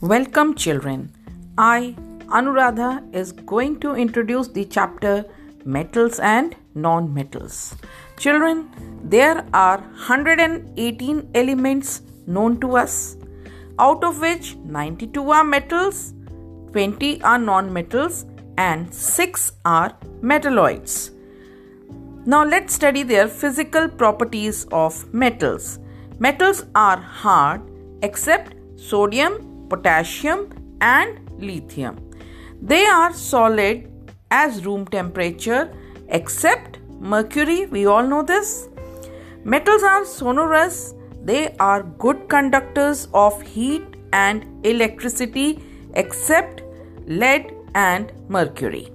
Welcome, children. I, Anuradha, is going to introduce the chapter Metals and Non Metals. Children, there are 118 elements known to us, out of which 92 are metals, 20 are non metals, and 6 are metalloids. Now, let's study their physical properties of metals. Metals are hard except sodium potassium, and lithium. They are solid as room temperature except mercury, we all know this. Metals are sonorous, they are good conductors of heat and electricity except lead and mercury.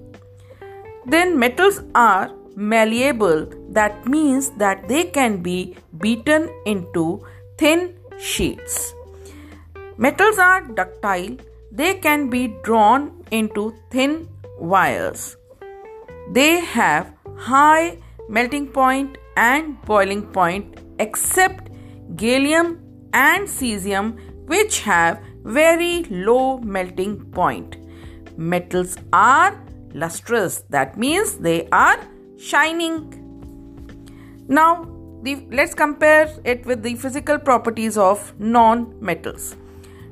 Then metals are malleable, that means that they can be beaten into thin sheets. Metals are ductile, they can be drawn into thin wires. They have high melting point and boiling point except gallium and cesium which have very low melting point. Metals are lustrous that means they are shining. Now the, let's compare it with the physical properties of non-metals.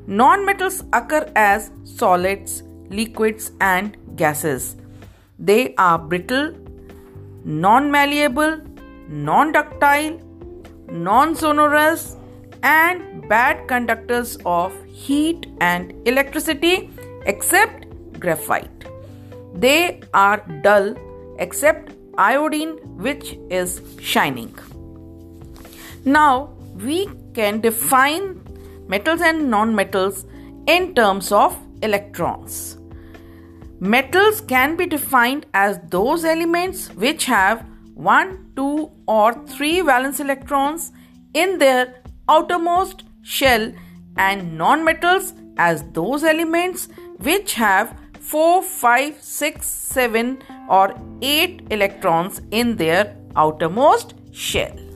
Non-metals occur as solids, liquids and gases. They are brittle, non-malleable, non-ductile, non-sonorous and bad conductors of heat and electricity except graphite. They are dull except iodine which is shining. Now we can define metals and non-metals in terms of electrons. Metals can be defined as those elements which have 1, 2 or 3 valence electrons in their outermost shell and non-metals as those elements which have 4, 5, 6, 7 or 8 electrons in their outermost shell.